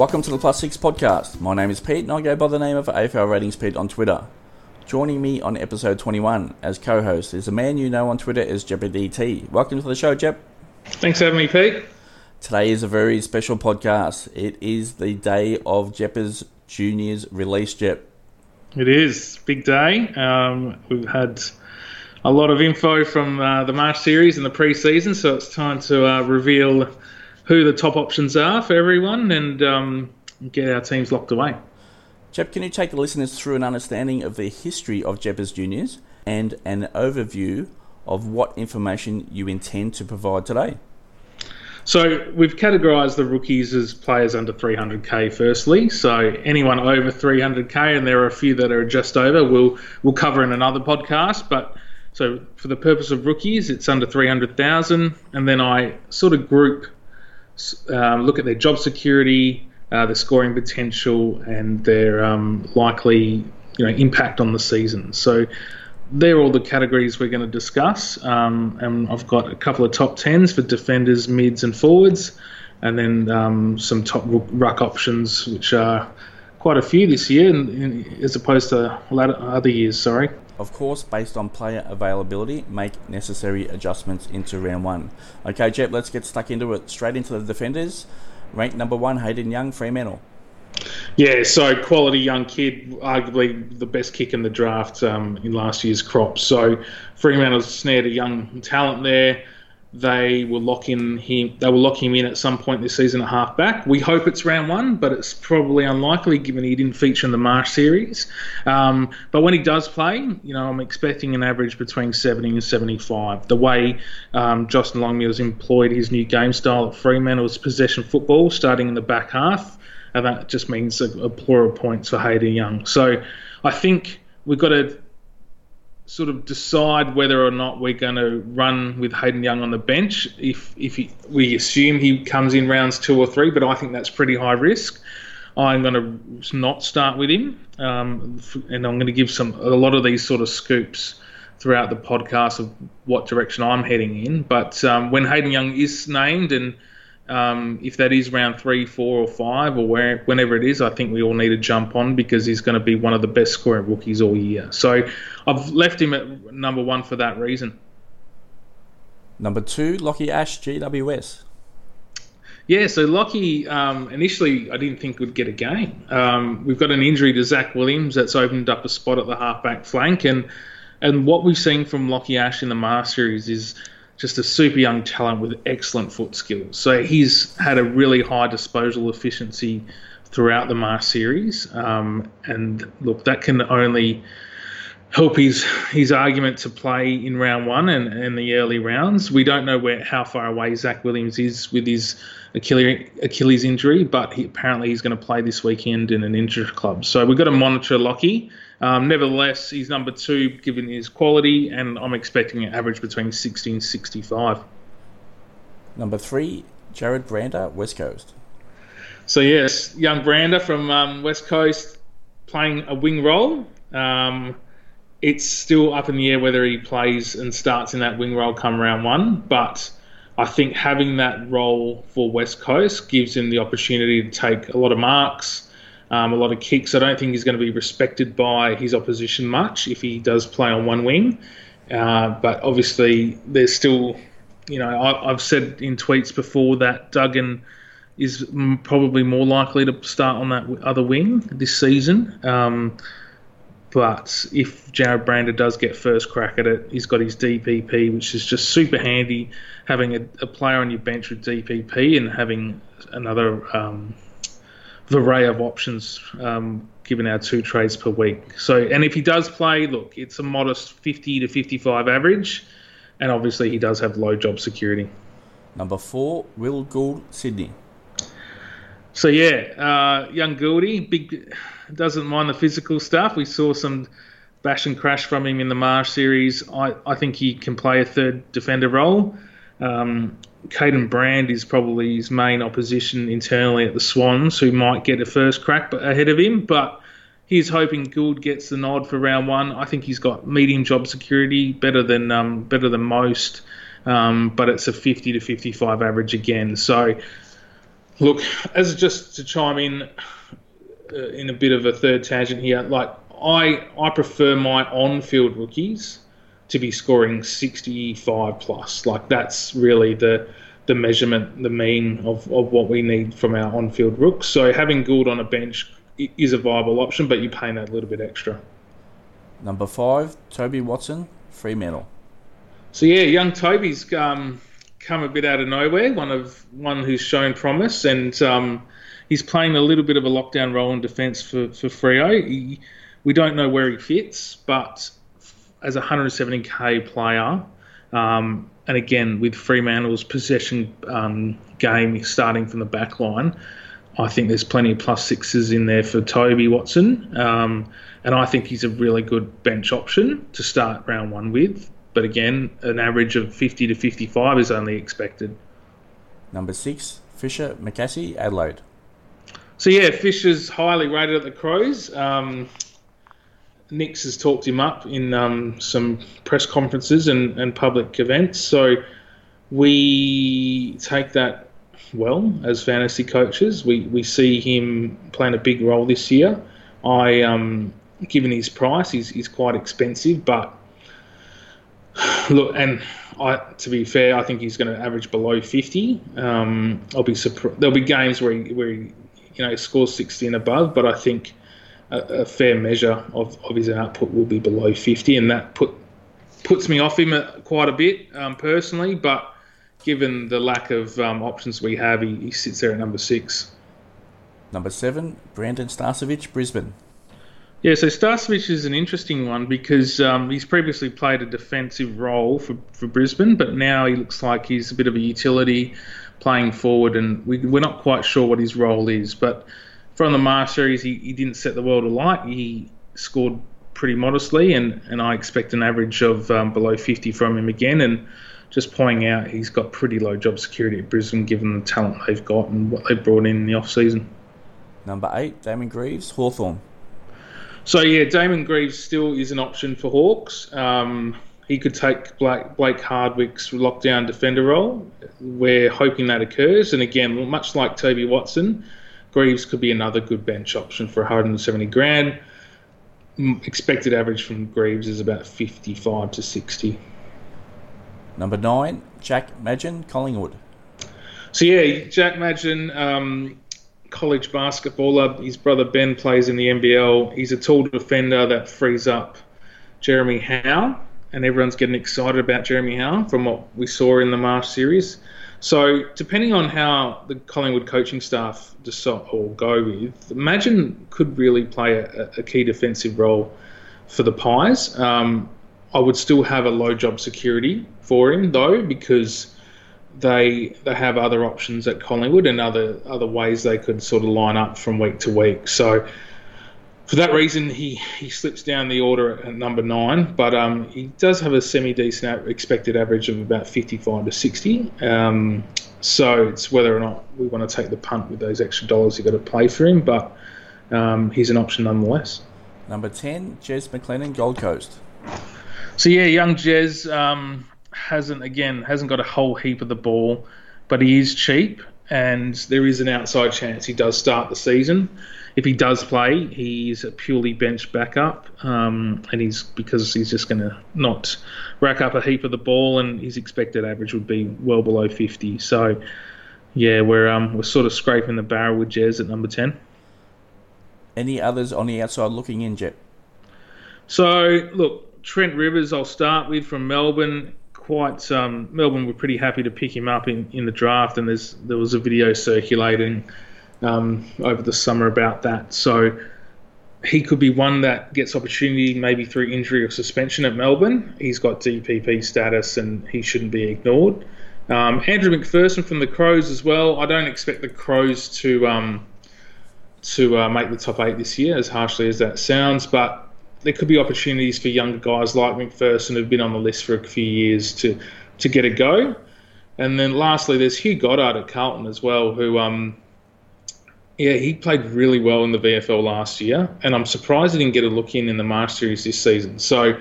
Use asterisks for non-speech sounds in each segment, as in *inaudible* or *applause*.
Welcome to the Plus Six podcast. My name is Pete and I go by the name of AFL Ratings Pete on Twitter. Joining me on episode 21 as co host is a man you know on Twitter as JepDT. Welcome to the show, Jep. Thanks for having me, Pete. Today is a very special podcast. It is the day of Jeppa's Juniors release, Jep. It is. Big day. Um, we've had a lot of info from uh, the Marsh series and the pre-season, so it's time to uh, reveal who the top options are for everyone and um, get our teams locked away. Jep, can you take the listeners through an understanding of the history of Jeppa's Juniors and an overview of what information you intend to provide today? So we've categorised the rookies as players under 300k. Firstly, so anyone over 300k, and there are a few that are just over, we'll we'll cover in another podcast. But so for the purpose of rookies, it's under 300,000, and then I sort of group, um, look at their job security, uh, their scoring potential, and their um, likely you know impact on the season. So they're all the categories we're going to discuss. Um, and I've got a couple of top tens for defenders, mids, and forwards, and then um, some top ruck options, which are quite a few this year, as opposed to other years. Sorry. Of course, based on player availability, make necessary adjustments into round one. Okay, Jep, let's get stuck into it. Straight into the defenders. Ranked number one, Hayden Young, Fremantle. Yeah, so quality young kid, arguably the best kick in the draft um, in last year's crop. So Fremantle snared a young talent there. They will lock in him. They will lock him in at some point this season at halfback. We hope it's round one, but it's probably unlikely given he didn't feature in the Marsh series. Um, but when he does play, you know, I'm expecting an average between 70 and 75. The way um, Justin Longmuir's employed his new game style at Fremantle is possession football, starting in the back half and that just means a, a plural points for Hayden Young. So I think we've got to sort of decide whether or not we're going to run with Hayden Young on the bench. If if he, we assume he comes in rounds two or three, but I think that's pretty high risk. I'm going to not start with him, um, and I'm going to give some a lot of these sort of scoops throughout the podcast of what direction I'm heading in. But um, when Hayden Young is named and um, if that is round three, four, or five, or where, whenever it is, I think we all need to jump on because he's going to be one of the best scoring rookies all year. So I've left him at number one for that reason. Number two, Lachie Ash, GWS. Yeah, so Lachie, um, initially I didn't think would get a game. Um, we've got an injury to Zach Williams that's opened up a spot at the halfback flank, and and what we've seen from Lachie Ash in the Masters is just a super young talent with excellent foot skills. So he's had a really high disposal efficiency throughout the Marsh series. Um, and look, that can only help his his argument to play in round one and, and the early rounds. We don't know where how far away Zach Williams is with his Achilles, Achilles injury, but he, apparently he's going to play this weekend in an injured club. So we've got to monitor Lachie. Um, nevertheless, he's number two given his quality, and I'm expecting an average between 60 and 65. Number three, Jarrod Brander, West Coast. So, yes, young Brander from um, West Coast playing a wing role. Um, it's still up in the air whether he plays and starts in that wing role come round one, but I think having that role for West Coast gives him the opportunity to take a lot of marks um, a lot of kicks. I don't think he's going to be respected by his opposition much if he does play on one wing. Uh, but obviously, there's still, you know, I, have said in tweets before that Duggan is probably more likely to start on that other wing this season. Um, but if Jarrod Brander does get first crack at it, he's got his DPP, which is just super handy. Having a, a player on your bench with DPP and having another um, array of options um, given our two trades per week. So, and if he does play, look, it's a modest 50 to 55 average, and obviously he does have low job security. Number four, Will Gould, Sydney. So yeah, uh, young Gouldy, big, doesn't mind the physical stuff. We saw some bash and crash from him in the Marsh series. I, I think he can play a third defender role. Um, Kaiden Brand is probably his main opposition internally at the Swans, who might get a first crack ahead of him. But he's hoping Gould gets the nod for round one. I think he's got medium job security, better than um, better than most. Um, but it's a 50 to 55 average again. So Look, as just to chime in uh, in a bit of a third tangent here, like I I prefer my on-field rookies to be scoring 65 plus. Like that's really the the measurement, the mean of, of what we need from our on-field rooks. So having Gould on a bench is a viable option, but you're paying that little bit extra. Number five, Toby Watson, Fremantle. So yeah, young Toby's um, come a bit out of nowhere. One of one who's shown promise, and um, he's playing a little bit of a lockdown role in defence for for Freo. He, we don't know where he fits, but as a 170k player, um, and again with Fremantle's possession um, game starting from the back line, I think there's plenty of plus sixes in there for Toby Watson. Um, and I think he's a really good bench option to start round one with. But again, an average of 50 to 55 is only expected. Number six, Fisher McAsey, Adelaide. So yeah, Fisher's highly rated at the Crows. Um, Nicks has talked him up in um, some press conferences and, and public events. So we take that well as fantasy coaches. We, we see him playing a big role this year. I um, given his price, he's, he's quite expensive, but *sighs* look, and I, to be fair, I think he's going to average below 50. Um, I'll be. There'll be games where he, where he, you know, scores 60 and above, but I think a, a, fair measure of, of his output will be below 50, and that put puts me off him quite a bit um, personally. But given the lack of um, options we have, he, he sits there at number six. Number seven, Brandon Starcevich, Brisbane. Yeah, so Starcevich is an interesting one because um, he's previously played a defensive role for, for Brisbane, but now he looks like he's a bit of a utility playing forward, and we, we're not quite sure what his role is. But from the Marsh series, he, he didn't set the world alight. He scored pretty modestly, and, and I expect an average of um, below 50 from him again. And just pointing out, he's got pretty low job security at Brisbane given the talent they've got and what they've brought in in the off season. Number eight, Damon Greaves, Hawthorn. So yeah, Damon Greaves still is an option for Hawks. Um, he could take Blake, Blake Hardwick's lockdown defender role. We're hoping that occurs. And again, much like Toby Watson, Greaves could be another good bench option for 170 grand. Expected average from Greaves is about 55 to 60. Number nine, Jack Madgen, Collingwood. So yeah, Jack Madgen, um, college basketballer. His brother Ben plays in the NBL. He's a tall defender that frees up Jeremy Howe, and everyone's getting excited about Jeremy Howe from what we saw in the Marsh series. So, depending on how the Collingwood coaching staff decide or go with, Madgen could really play a, a key defensive role for the Pies. Um, I would still have a low job security for him though, because they they have other options at Collingwood and other other ways they could sort of line up from week to week. So for that reason, he, he slips down the order at number nine, but um, he does have a semi decent expected average of about 55 to 60. Um, so it's whether or not we want to take the punt with those extra dollars you've got to pay for him, but um, he's an option nonetheless. Number 10, Jez McLennan, Gold Coast. So yeah, young Jez, um, hasn't again hasn't got a whole heap of the ball, but he is cheap, and there is an outside chance he does start the season. If he does play, he's a purely bench backup, um, and he's because he's just going to not rack up a heap of the ball, and his expected average would be well below 50. So, yeah, we're um, we're sort of scraping the barrel with Jez at number 10. Any others on the outside looking in, Jep? So, look, Trent Rivers, I'll start with from Melbourne quite um, Melbourne were pretty happy to pick him up in, in the draft, and there's there was a video circulating um, over the summer about that. So he could be one that gets opportunity maybe through injury or suspension at Melbourne. He's got DPP status, and he shouldn't be ignored. Um, Andrew McPherson from the Crows as well. I don't expect the Crows to um, to uh, make the top eight this year, as harshly as that sounds, but there could be opportunities for younger guys like McPherson who've been on the list for a few years to to get a go. And then lastly, there's Hugh Goddard at Carlton as well, who um, yeah, he played really well in the VFL last year, and I'm surprised he didn't get a look in in the Marsh Series this season. So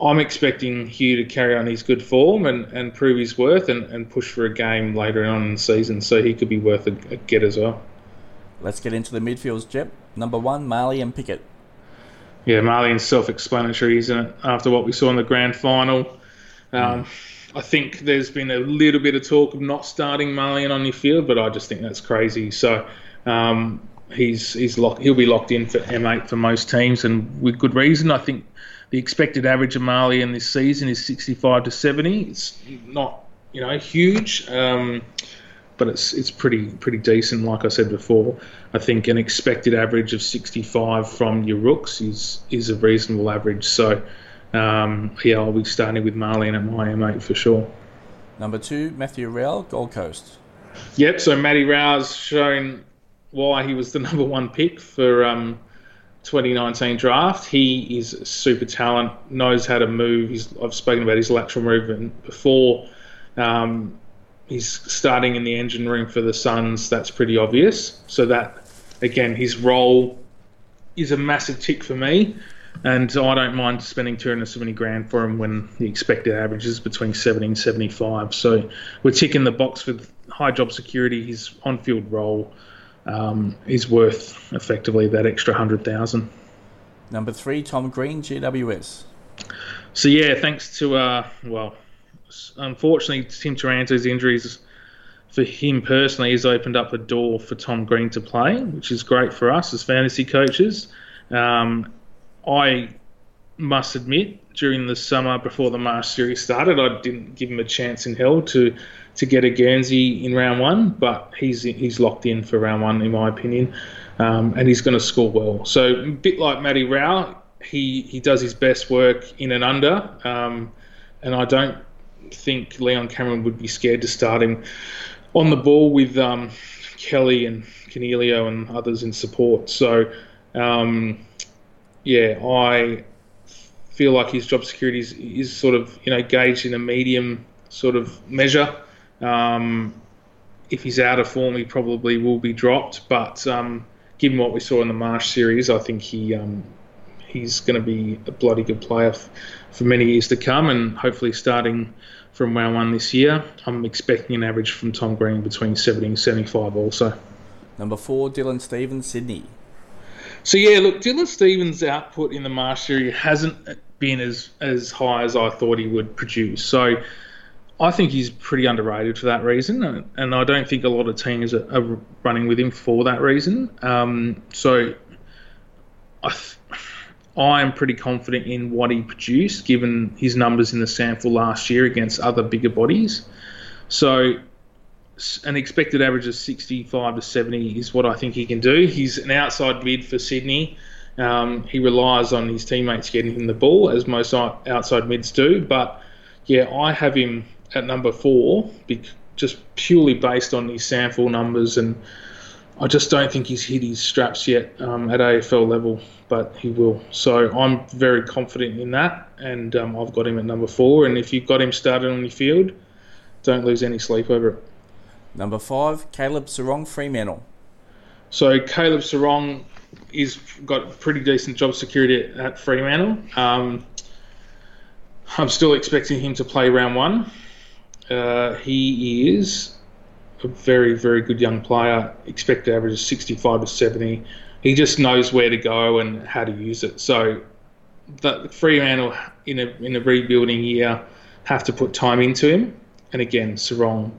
I'm expecting Hugh to carry on his good form and, and prove his worth and, and push for a game later on in the season, so he could be worth a, a get as well. Let's get into the midfields, Jep. Number one, Marlion Pickett. Yeah, Marley's self-explanatory, isn't it? After what we saw in the grand final, um, mm. I think there's been a little bit of talk of not starting Marley on your field, but I just think that's crazy. So um, he's he's locked. He'll be locked in for M8 for most teams, and with good reason. I think the expected average of Marley in this season is 65 to 70. It's not you know huge. Um, but it's it's pretty pretty decent. Like I said before, I think an expected average of 65 from your rooks is is a reasonable average. So um, yeah, I'll be starting with Marlion at my M8 for sure. Number two, Matthew Rowell, Gold Coast. Yep. So Matty Rowell's shown why he was the *laughs* number one pick for um, 2019 draft. He is super talent, knows how to move. He's, I've spoken about his lateral movement before. Um, he's starting in the engine room for the Suns. That's pretty obvious. So that again, his role is a massive tick for me, and I don't mind spending 270 grand for him when the expected average is between 70 and 75. So we're ticking the box with high job security. His on-field role um, is worth effectively that extra hundred thousand. Number three, Tom Green, GWS. So yeah, thanks to uh, well unfortunately, Tim Taranto's injuries for him personally has opened up a door for Tom Green to play, which is great for us as fantasy coaches. Um, I must admit, during the summer before the Marsh series started, I didn't give him a chance in hell to to get a Guernsey in round one, but he's he's locked in for round one in my opinion, um, and he's going to score well. So a bit like Matty Rowell, he he does his best work in and under, um, and I don't think Leon Cameron would be scared to start him on the ball with um, Kelly and Coniglio and others in support. So, um, yeah, I feel like his job security is, is, sort of you know gauged in a medium sort of measure. Um, if he's out of form, he probably will be dropped. But um, given what we saw in the Marsh series, I think he um, he's going to be a bloody good player f- for many years to come, and hopefully starting from round one this year. I'm expecting an average from Tom Green between 70 and 75 also. Number four, Dylan Stephens, Sydney. So yeah, look, Dylan Stephens' output in the Marsh series hasn't been as as high as I thought he would produce. So I think he's pretty underrated for that reason, and I don't think a lot of teams are, running with him for that reason. Um, so I. Th- I'm pretty confident in what he produced, given his numbers in the sample last year against other bigger bodies. So, an expected average of 65 to 70 is what I think he can do. He's an outside mid for Sydney. Um, he relies on his teammates getting him the ball, as most outside mids do. But yeah, I have him at number four, just purely based on his sample numbers and I just don't think he's hit his straps yet um, at AFL level, but he will. So I'm very confident in that, and um, I've got him at number four. And if you've got him started on your field, don't lose any sleep over it. Number five, Caleb Serong Fremantle. So Caleb Serong is got pretty decent job security at Fremantle. Um, I'm still expecting him to play round one. Uh, he is a very, very good young player. Expected average is 65 to 70. He just knows where to go and how to use it. So, the Fremantle in a in a rebuilding year have to put time into him. And again, Serong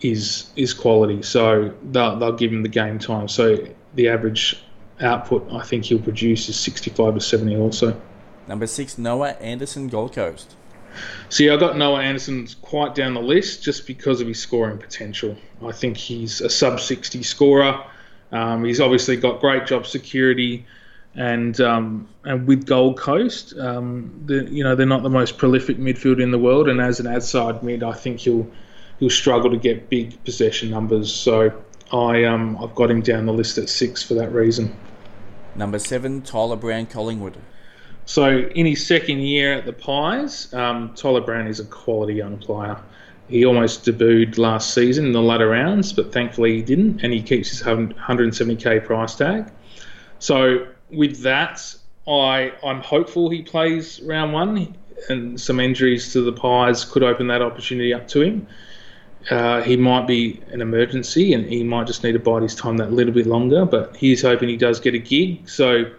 is is quality, so they'll they'll give him the game time. So the average output I think he'll produce is 65 to 70 also. Number six, Noah Anderson, Gold Coast. See, I got Noah Anderson quite down the list just because of his scoring potential. I think he's a sub 60 scorer. Um, he's obviously got great job security, and um, and with Gold Coast, um, you know they're not the most prolific midfield in the world, and as an outside mid, I think he'll he'll struggle to get big possession numbers. So I um I've got him down the list at six for that reason. Number seven, Tyler Brown, Collingwood. So in his second year at the Pies, um, Tyler Brown is a quality young player. He almost debuted last season in the latter rounds, but thankfully he didn't, and he keeps his 170k price tag. So with that, I I'm hopeful he plays round one. and some injuries to the Pies could open that opportunity up to him. Uh, he might be an emergency and he might just need to bide his time that little bit longer, but he's hoping he does get a gig. So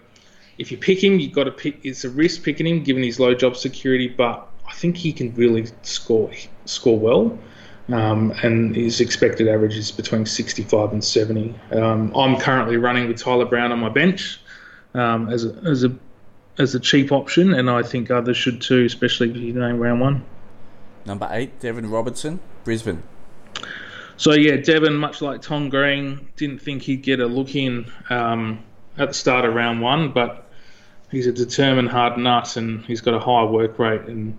if you pick him, you've got to pick. It's a risk picking him given his low job security, but I think he can really score score well. Um, and his expected average is between 65 and 70. Um, I'm currently running with Tyler Brown on my bench um, as, a, as a as a cheap option, and I think others should too, especially if you name round one. Number eight, Deven Robertson, Brisbane. So yeah, Deven, much like Tom Green, didn't think he'd get a look in um, at the start of round one, but he's a determined hard nut, and he's got a high work rate, and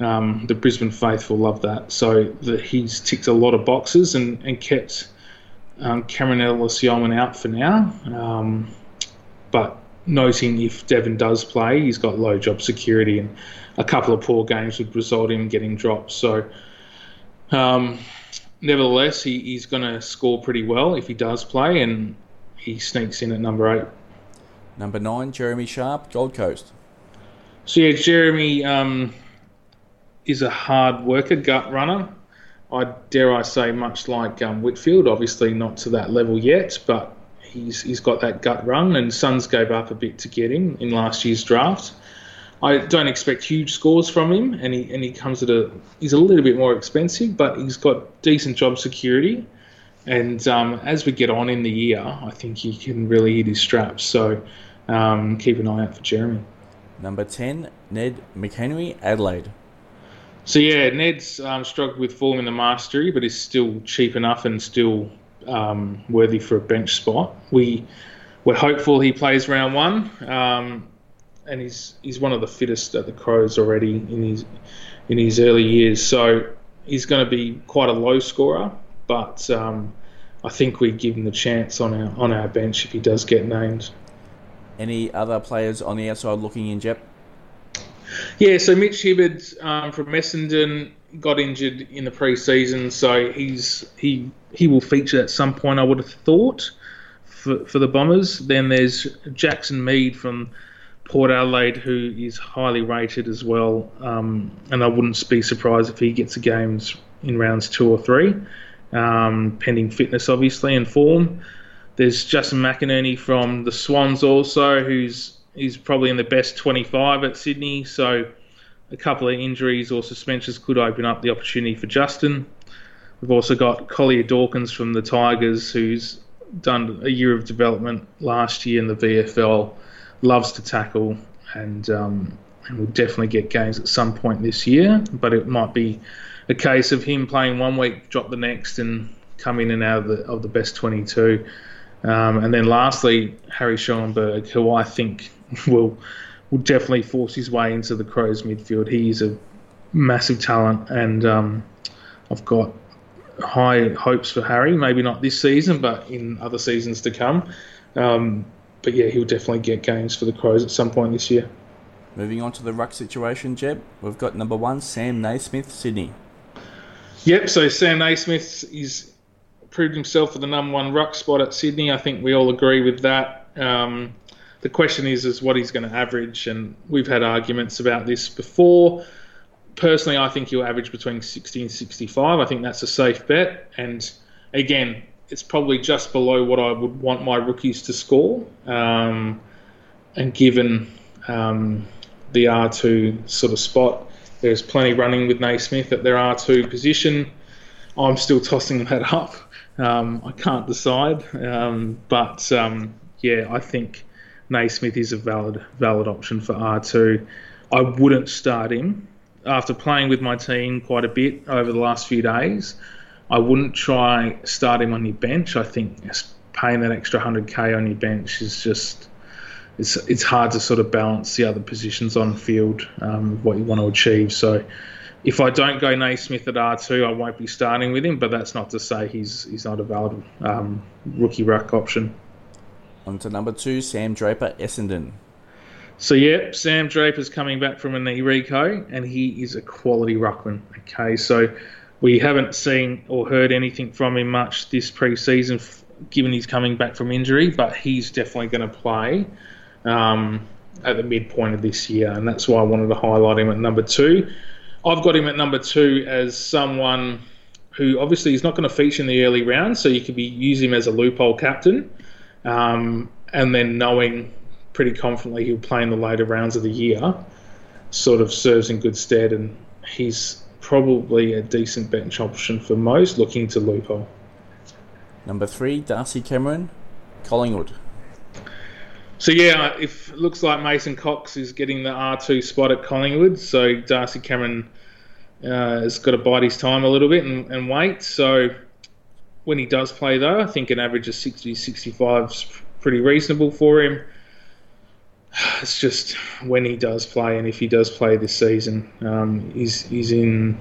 um, the Brisbane faithful love that. So the, he's ticked a lot of boxes and, and kept um, Cameron Ellis-Yolmen out for now. Um, but noting if Deven does play, he's got low job security, and a couple of poor games would result in him getting dropped. So, um, nevertheless, he, he's going to score pretty well if he does play, and he sneaks in at number eight. Number nine, Jeremy Sharp, Gold Coast. So yeah, Jeremy um, is a hard worker, gut runner. I dare I say, much like um, Whitfield, obviously not to that level yet, but he's he's got that gut run, and Suns gave up a bit to get him in last year's draft. I don't expect huge scores from him, and he and he comes at a he's a little bit more expensive, but he's got decent job security. And um, as we get on in the year, I think he can really hit his straps. So um, keep an eye out for Jeremy. Number ten, Ned McHenry, Adelaide. So yeah, Ned's um, struggled with form in the mastery, but is still cheap enough and still um, worthy for a bench spot. We we're hopeful he plays round one, um, and he's he's one of the fittest at the Crows already in his in his early years. So he's going to be quite a low scorer, but um, I think we give him the chance on our on our bench if he does get named. Any other players on the outside looking in, Jep? Yeah, so Mitch Hibberd um, from Essendon got injured in the pre-season, so he's he he will feature at some point. I would have thought for for the Bombers. Then there's Jackson Mead from Port Adelaide, who is highly rated as well, um, and I wouldn't be surprised if he gets a games in rounds two or three, um, pending fitness obviously and form. There's Justin McInerney from the Swans also, who's he's probably in the best 25 at Sydney, so a couple of injuries or suspensions could open up the opportunity for Justin. We've also got Collier Dawkins from the Tigers, who's done a year of development last year in the VFL, loves to tackle, and um, and will definitely get games at some point this year. But it might be a case of him playing one week, drop the next, and come in and out of the of the best 22. Um, and then lastly, Harry Schoenberg, who I think *laughs* will will definitely force his way into the Crows midfield. He's a massive talent, and um, I've got high hopes for Harry. Maybe not this season, but in other seasons to come. Um, but yeah, he'll definitely get games for the Crows at some point this year. Moving on to the ruck situation, Jep. We've got number one, Sam Naismith, Sydney. Yep, so Sam Naismith is proved himself for the number one ruck spot at Sydney. I think we all agree with that. Um, the question is, is what he's going to average, and we've had arguments about this before. Personally, I think he'll average between 60 and 65. I think that's a safe bet, and again, it's probably just below what I would want my rookies to score. Um, and given um, the R2 sort of spot, there's plenty running with Naismith at their R2 position. I'm still tossing that *laughs* up. Um, I can't decide, um, but um, yeah, I think Naismith is a valid valid option for R2. I wouldn't start him after playing with my team quite a bit over the last few days. I wouldn't try start him on your bench. I think paying that extra 100k on your bench is just it's it's hard to sort of balance the other positions on field um, what you want to achieve. So if I don't go Naismith at R2, I won't be starting with him. But that's not to say he's he's not a valid um, rookie ruck option. On to number two, Sam Draper, Essendon. So yeah, Sam Draper's coming back from a knee reco, and he is a quality ruckman. Okay, so we haven't seen or heard anything from him much this pre-season, given he's coming back from injury, but he's definitely going to play. Um, at the midpoint of this year, and that's why I wanted to highlight him at number two. I've got him at number two as someone who obviously is not going to feature in the early rounds, so you could be use him as a loophole captain, um, and then knowing pretty confidently he'll play in the later rounds of the year, sort of serves in good stead, and he's probably a decent bench option for most looking to loophole. Number three, Darcy Cameron, Collingwood. So yeah, if it looks like Mason Cox is getting the R two spot at Collingwood, so Darcy Cameron uh, has got to bide his time a little bit and, and, wait. So when he does play, though, I think an average of 60 65 is pretty reasonable for him. *sighs* It's just when he does play, and if he does play this season, um, he's he's in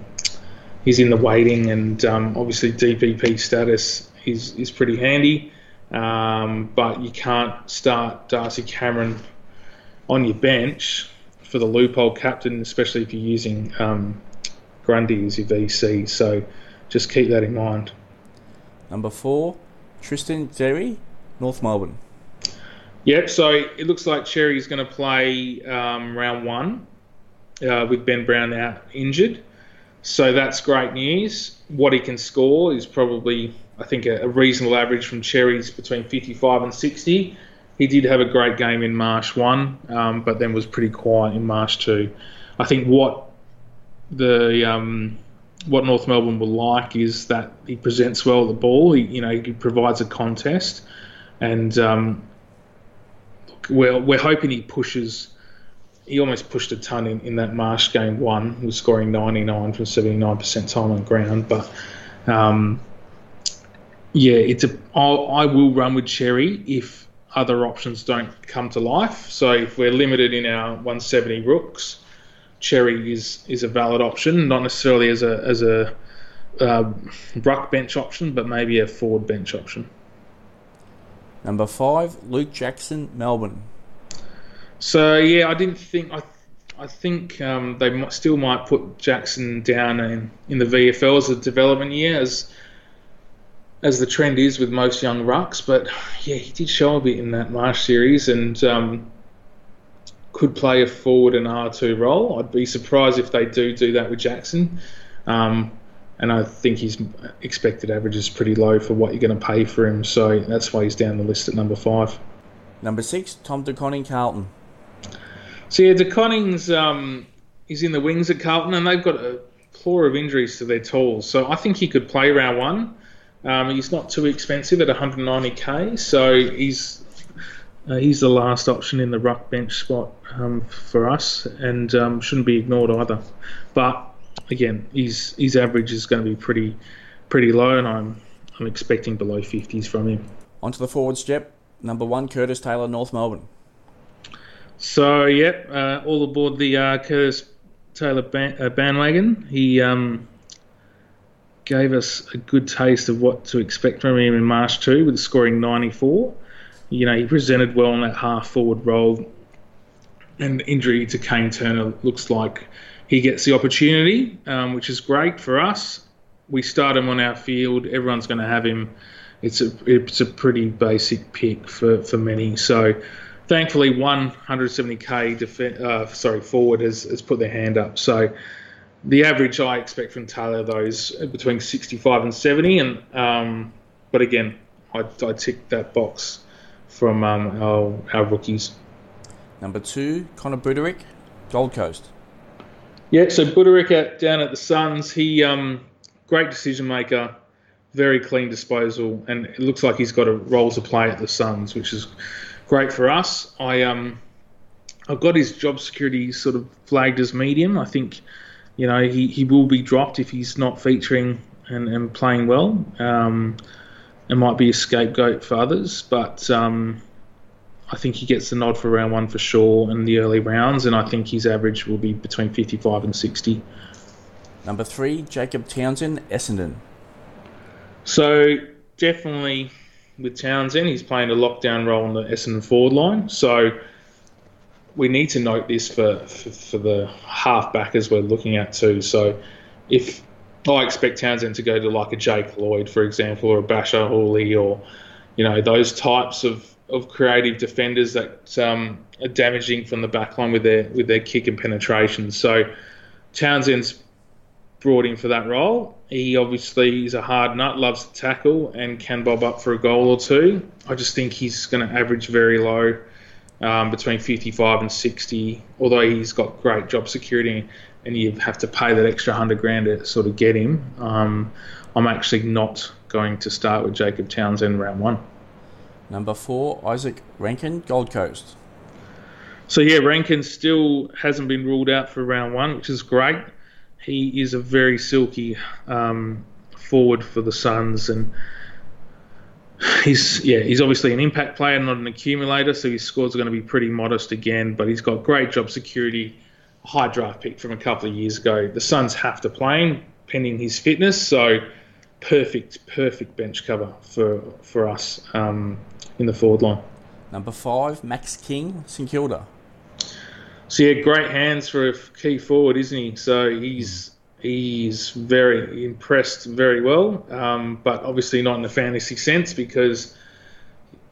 he's in the waiting, and um, obviously DPP status is is pretty handy. Um, but you can't start Darcy Cameron on your bench for the loophole captain, especially if you're using um, Grundy as your VC. So just keep that in mind. Number four, Tristan Xerri, North Melbourne. Yep, so it looks like Xerri's going to play um, round one uh, with Ben Brown out injured. So that's great news. What he can score is probably I think a, a reasonable average from Xerri's between 55 and 60. He did have a great game in Marsh one, um, but then was pretty quiet in Marsh two. I think what the um, what North Melbourne will like is that he presents well the ball. He, you know, he provides a contest, and um, we're we're hoping he pushes. He almost pushed a ton in, in that Marsh game one, he was scoring 99 from 79% time on ground, but um, yeah, it's a. I'll, I will run with Xerri if other options don't come to life. So if we're limited in our 170 rooks, Xerri is is a valid option, not necessarily as a as a uh, ruck bench option, but maybe a forward bench option. Number five, Luke Jackson, Melbourne. So yeah, I didn't think I. I think um, they might, still might put Jackson down in, in the VFL as a development year, as as the trend is with most young rucks. But yeah, he did show a bit in that Marsh series and um, could play a forward and R2 role. I'd be surprised if they do do that with Jackson. Um, and I think his expected average is pretty low for what you're going to pay for him. So that's why he's down the list at number five. Number six, Tom De Koning, Carlton. So yeah, De Koning's um, he's in the wings at Carlton, and they've got a plethora of injuries to their tools. So I think he could play round one. Um, he's not too expensive at 190k, so he's uh, he's the last option in the ruck bench spot um, for us, and um, shouldn't be ignored either. But again, his his average is going to be pretty pretty low, and I'm I'm expecting below 50s from him. Onto the forwards, Jep. Number one, Curtis Taylor, North Melbourne. So, yep, uh, all aboard the uh, Curtis Taylor ban- uh, bandwagon. He um, gave us a good taste of what to expect from him in Marsh 2 with scoring 94. You know, he presented well in that half forward role. And injury to Kane Turner looks like he gets the opportunity, um, which is great for us. We start him on our field. Everyone's going to have him. It's a it's a pretty basic pick for, for many. So, thankfully, 170k def- uh, sorry forward has, has put their hand up. So, the average I expect from Taylor though is between 65 and 70, and um, but again, I, I tick that box from um, our, our rookies. Number two, Connor Budarick, Gold Coast. Yeah, so Budarick at, down at the Suns, he um, great decision maker, very clean disposal, and it looks like he's got a role to play at the Suns, which is great for us. I um, I've got his job security sort of flagged as medium. I think you know, he, he will be dropped if he's not featuring and, and playing well. Um, it might be a scapegoat for others, but um, I think he gets the nod for round one for sure in the early rounds, and I think his average will be between 55 and 60. Number three, Jacob Townsend, Essendon. So definitely with Townsend, he's playing a lockdown role on the Essendon forward line. So we need to note this for, for, for the half backers we're looking at too. So if I expect Townsend to go to like a Jake Lloyd, for example, or a Bachar Houli, or you know those types of of creative defenders that um, are damaging from the backline with their with their kick and penetration. So Townsend's brought in for that role. He obviously is a hard nut, loves to tackle, and can bob up for a goal or two. I just think he's going to average very low, um, between 55 and 60. Although he's got great job security, and you have to pay that extra hundred grand to sort of get him. Um, I'm actually not going to start with Jacob Townsend round one. Number four, Izak Rankine, Gold Coast. So yeah, Rankin still hasn't been ruled out for round one, which is great. He is a very silky um, forward for the Suns, and he's yeah he's obviously an impact player, not an accumulator. So his scores are going to be pretty modest again, but he's got great job security. High draft pick from a couple of years ago. The Suns have to play him pending his fitness, so perfect perfect bench cover for for us um, in the forward line. Number five, Max King, St Kilda. So yeah, great hands for a key forward, isn't he? So he's he's very impressed very well, um, but obviously not in the fantasy sense because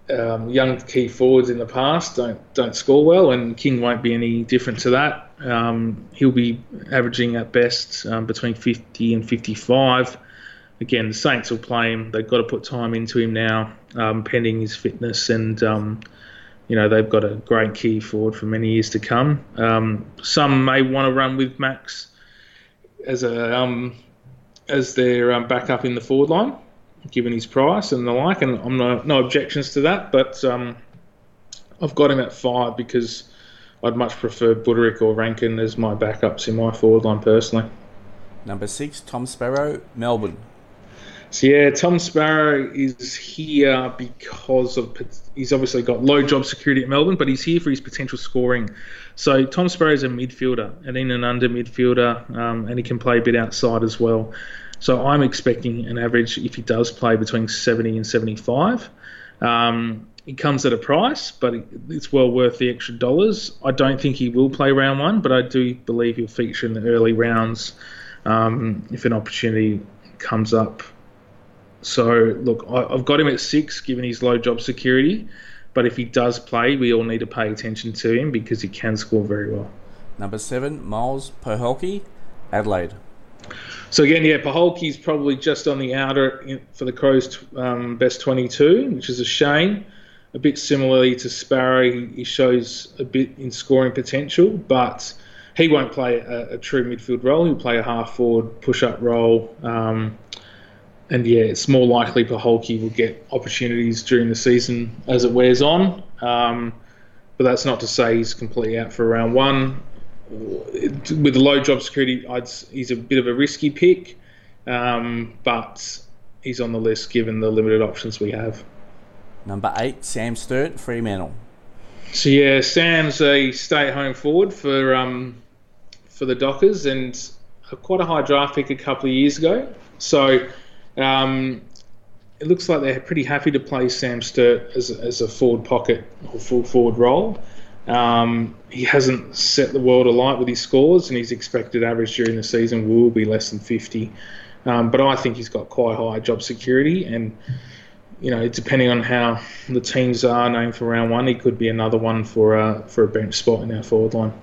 um, young key forwards in the past don't don't score well, and King won't be any different to that. Um, he'll be averaging at best um, between 50 and 55. Again, the Saints will play him. They've got to put time into him now, um, pending his fitness and um, you know they've got a great key forward for many years to come. Um, some may want to run with Max as a um, as their um, backup in the forward line, given his price and the like. And I'm no, no objections to that, but um, I've got him at five because I'd much prefer Budarick or Rankine as my backups in my forward line personally. Number six, Tom Sparrow, Melbourne. So yeah, Tom Sparrow is here because of he's obviously got low job security at Melbourne, but he's here for his potential scoring. So Tom Sparrow is a midfielder, an in and under midfielder, um, and he can play a bit outside as well. So I'm expecting an average if he does play between 70 and 75. Um, he comes at a price, but it's well worth the extra dollars. I don't think he will play round one, but I do believe he'll feature in the early rounds um, if an opportunity comes up so look, I, have got him at six, given his low job security. But if he does play, we all need to pay attention to him because he can score very well. Number seven, Miles Paholke, Adelaide. So again, yeah, Paholke's probably just on the outer for the Crows' um, best 22, which is a shame. A bit similarly to Sparrow, he shows a bit in scoring potential, but he won't play a, a true midfield role. He'll play a half forward push-up role. Um, and yeah, it's more likely Paholke will get opportunities during the season as it wears on. Um, but that's not to say he's completely out for round one. With low job security, I'd, he's a bit of a risky pick, um, but he's on the list given the limited options we have. Number eight, Sam Sturt, Fremantle. So yeah, Sam's a stay-at-home forward for um, for the Dockers and quite a high draft pick a couple of years ago. So um, it looks like they're pretty happy to play Sam Sturt as, as a forward pocket or full forward role. Um, he hasn't set the world alight with his scores, and his expected average during the season will be less than 50. Um, but I think he's got quite high job security, and you know, depending on how the teams are named for round one, he could be another one for a, for a bench spot in our forward line.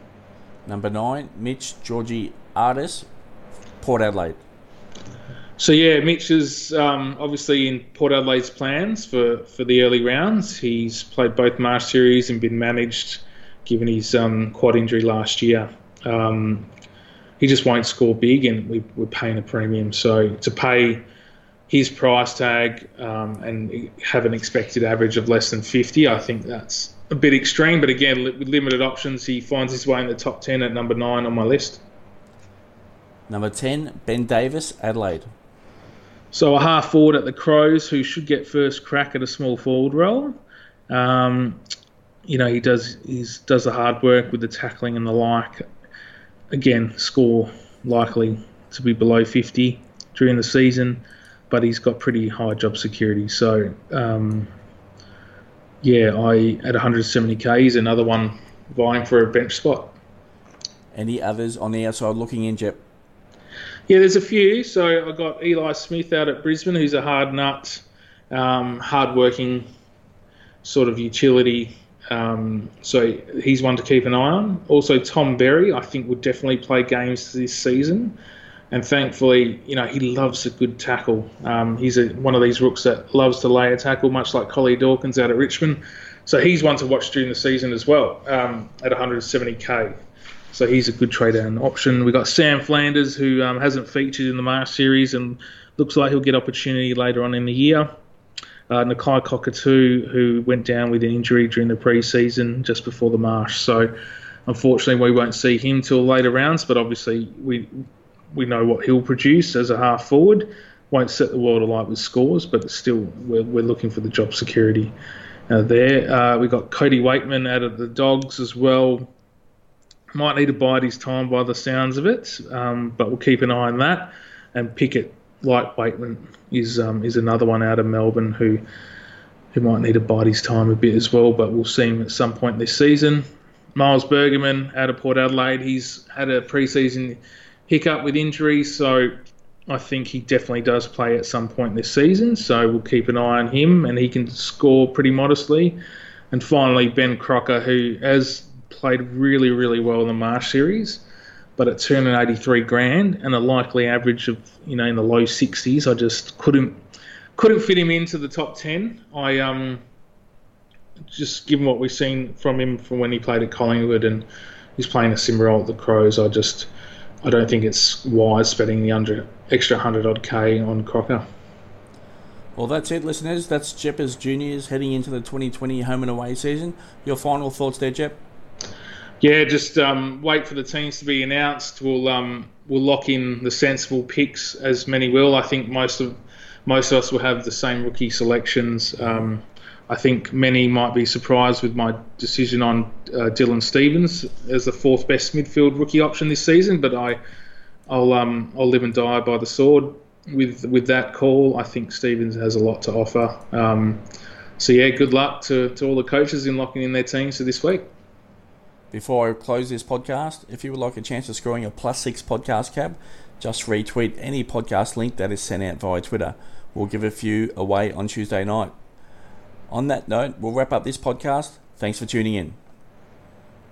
Number nine, Mitch Georgie Artis, Port Adelaide. So yeah, Mitch is um, obviously in Port Adelaide's plans for, for the early rounds. He's played both Marsh series and been managed, given his um, quad injury last year. Um, he just won't score big, and we, we're paying a premium. So to pay his price tag um, and have an expected average of less than 50, I think that's a bit extreme. But again, with limited options, he finds his way in the top 10 at number nine on my list. Number 10, Ben Davis, Adelaide. So a half forward at the Crows who should get first crack at a small forward role. Um, you know, he does he does the hard work with the tackling and the like. Again, score likely to be below 50 during the season, but he's got pretty high job security. So, um, yeah, I at 170k, he's another one vying for a bench spot. Any others on the outside looking in, Jep? Yeah, there's a few. So I got Ely Smith out at Brisbane, who's a hard nut, um, hard working sort of utility. Um, so he's one to keep an eye on. Also, Tom Berry, I think, would definitely play games this season. And thankfully, you know, he loves a good tackle. Um, he's a, one of these rooks that loves to lay a tackle, much like Collie Dawkins out at Richmond. So he's one to watch during the season as well um, at 170k. So he's a good trade down option. We've got Sam Flanders, who um, hasn't featured in the Marsh series and looks like he'll get opportunity later on in the year. Uh, Nakia Cockatoo, who went down with an injury during the pre-season just before the Marsh. So unfortunately, we won't see him till later rounds. But obviously, we we know what he'll produce as a half forward. Won't set the world alight with scores, but still, we're, we're looking for the job security uh, there. Uh, we've got Cody Weightman out of the Dogs as well. Might need to bide his time by the sounds of it, um, but we'll keep an eye on that. And Pickett, Wakeman, is um, is another one out of Melbourne who who might need to bide his time a bit as well, but we'll see him at some point this season. Miles Bergman out of Port Adelaide, he's had a preseason hiccup with injuries, so I think he definitely does play at some point this season. So we'll keep an eye on him, and he can score pretty modestly. And finally, Ben Crocker, who has played really, really well in the Marsh series, but at 283 grand and a likely average of you know in the low 60s, I just couldn't couldn't fit him into the top 10. I um just given what we've seen from him from when he played at Collingwood and he's playing a similar role at the Crows, I just I don't think it's wise spending the under, extra 100 odd K on Crocker. Well, that's it, listeners. That's Jeppa's Juniors heading into the 2020 home and away season. Your final thoughts there, Jep? Yeah, just um, wait for the teams to be announced. We'll um, we'll lock in the sensible picks, as many will. I think most of most of us will have the same rookie selections. Um, I think many might be surprised with my decision on uh, Dylan Stephens as the fourth best midfield rookie option this season, but I, I'll um, I'll live and die by the sword with with that call. I think Stephens has a lot to offer. Um, so yeah, good luck to, to all the coaches in locking in their teams for this week. Before I close this podcast, if you would like a chance of scoring a plus six podcast cab, just retweet any podcast link that is sent out via Twitter. We'll give a few away on Tuesday night. On that note, we'll wrap up this podcast. Thanks for tuning in.